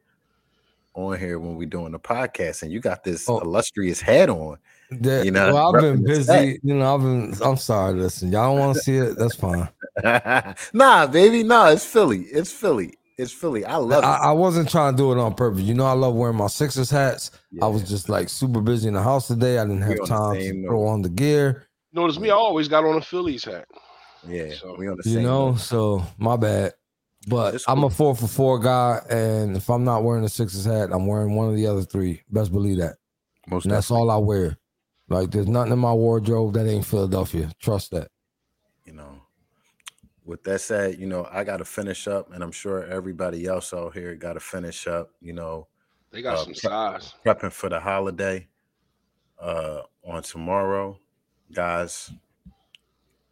Speaker 4: on here when we're doing the podcast, and you got this
Speaker 1: Oh.
Speaker 4: illustrious hat on.
Speaker 1: That,
Speaker 4: You know,
Speaker 1: well, I've been busy.
Speaker 4: stack.
Speaker 1: You know, I've been. I'm sorry. Listen, y'all don't want to see it. That's fine.
Speaker 4: nah, baby, nah, it's Philly. It's Philly. It's Philly. I love
Speaker 1: I,
Speaker 4: it.
Speaker 1: I wasn't trying to do it on purpose. You know, I love wearing my Sixers hats. I was just like super busy in the house today. I didn't have time to throw on the gear.
Speaker 2: Notice me, I always got on a Phillies hat.
Speaker 4: Yeah,
Speaker 2: so,
Speaker 4: we on the
Speaker 1: You know,
Speaker 4: note.
Speaker 1: so my bad. But
Speaker 4: It's
Speaker 1: I'm a four for four guy, and if I'm not wearing the Sixers hat, I'm wearing one of the other three. Best believe that.
Speaker 4: most
Speaker 1: And that's all I wear. Like there's nothing in my wardrobe that ain't Philadelphia. Trust that.
Speaker 4: you know. With that said, you know, I got to finish up, and I'm sure everybody else out here got to finish up. You know,
Speaker 2: They got
Speaker 4: Uh,
Speaker 2: some
Speaker 4: pre-
Speaker 2: size.
Speaker 4: prepping for the holiday uh on tomorrow guys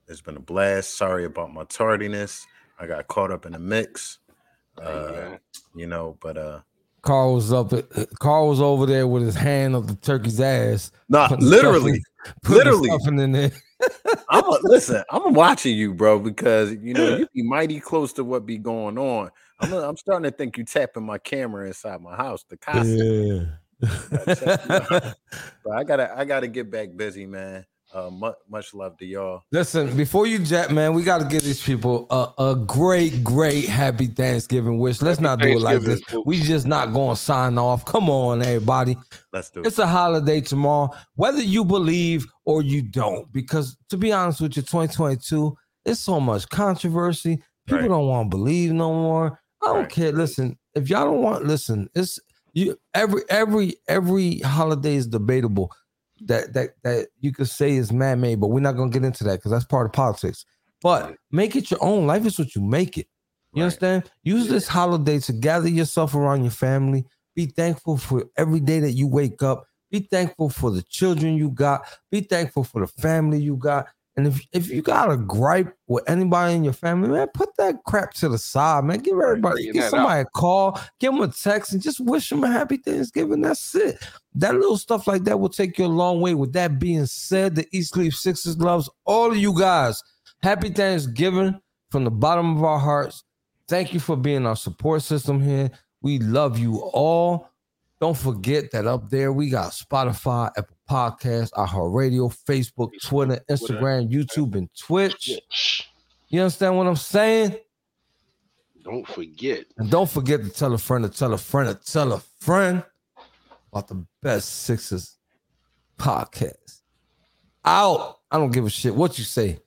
Speaker 4: it's been a blast sorry about my tardiness i got caught up in the mix uh
Speaker 2: man.
Speaker 4: you know but uh
Speaker 1: Carl was up. Carl was over there with his hand up the turkey's ass.
Speaker 4: not
Speaker 1: putting
Speaker 4: literally
Speaker 1: stuffing- putting
Speaker 4: literally.
Speaker 1: stuffing in there.
Speaker 4: i'm a, listen i'm watching you bro because you know you be mighty close to what be going on i'm, I'm starting to think you tapping my camera inside my house the concept
Speaker 1: Yeah.
Speaker 4: but i gotta i gotta get back busy man uh much, much love to y'all
Speaker 1: Listen, before you jet, man, we got to give these people a, a great, great happy Thanksgiving wish. Let's
Speaker 2: Happy
Speaker 1: not do it like this. We just not going to sign off. Come on, everybody.
Speaker 4: let's do it
Speaker 1: It's a holiday tomorrow, whether you believe or you don't. Because to be honest with you, 2022, it's so much controversy. People
Speaker 4: Right.
Speaker 1: don't want to believe no more. I don't
Speaker 4: Right.
Speaker 1: care. Listen, if y'all don't want, listen, it's you. Every every every holiday is debatable. That that that you could say is man made, but we're not gonna get into that because that's part of politics. But make it your own. Life is what you make it. You
Speaker 4: Right.
Speaker 1: understand? Use this holiday to gather yourself around your family. Be thankful for every day that you wake up. Be thankful for the children you got. Be thankful for the family you got. And if, if you got a gripe with anybody in your family, man, put that crap to the side, man. Give everybody, give somebody a call, give them a text, and just wish them a happy Thanksgiving. That's it. That little stuff like that will take you a long way. With that being said, the Eat Sleep Sixers loves all of you guys. Happy Thanksgiving from the bottom of our hearts. Thank you for being our support system here. We love you all. Don't forget that up there we got Spotify, Apple Podcasts, iHeartRadio, Facebook, Twitter, Instagram, YouTube, and Twitch. You understand what I'm saying?
Speaker 2: Don't forget.
Speaker 1: And don't forget to tell a friend to tell a friend to tell a friend about the best Sixers podcast. Out. I don't give a shit what you say.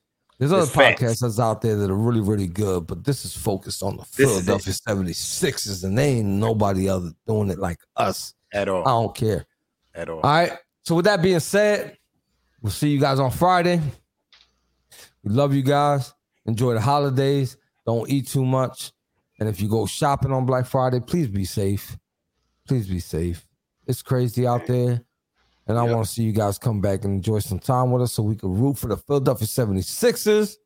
Speaker 1: There's other podcasts that's out there that are really, really good, but this is focused on the
Speaker 4: This
Speaker 1: Philadelphia 76ers, and they ain't nobody other doing it like us.
Speaker 4: At all.
Speaker 1: I don't care.
Speaker 4: At all.
Speaker 1: All right. So with that being said, we'll see you guys on Friday. We love you guys. Enjoy the holidays. Don't eat too much. And if you go shopping on Black Friday, please be safe. Please be safe. It's crazy out there. And I
Speaker 2: Yep.
Speaker 1: want to see you guys come back and enjoy some time with us so we can root for the Philadelphia 76ers.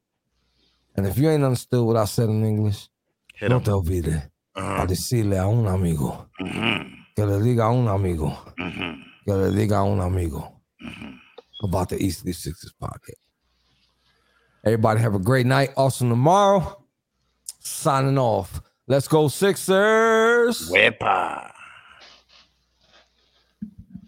Speaker 1: And if you ain't understood what I said in English,
Speaker 4: Hit
Speaker 1: no te olvides
Speaker 4: Uh-huh.
Speaker 1: a decirle a un amigo
Speaker 4: Mhm.
Speaker 1: que le diga a un amigo
Speaker 4: Mhm.
Speaker 1: que le diga a un amigo about the Eat Sleep Sixers podcast. Everybody have a great night. Awesome tomorrow. Signing off. Let's go, Sixers.
Speaker 4: Wepa.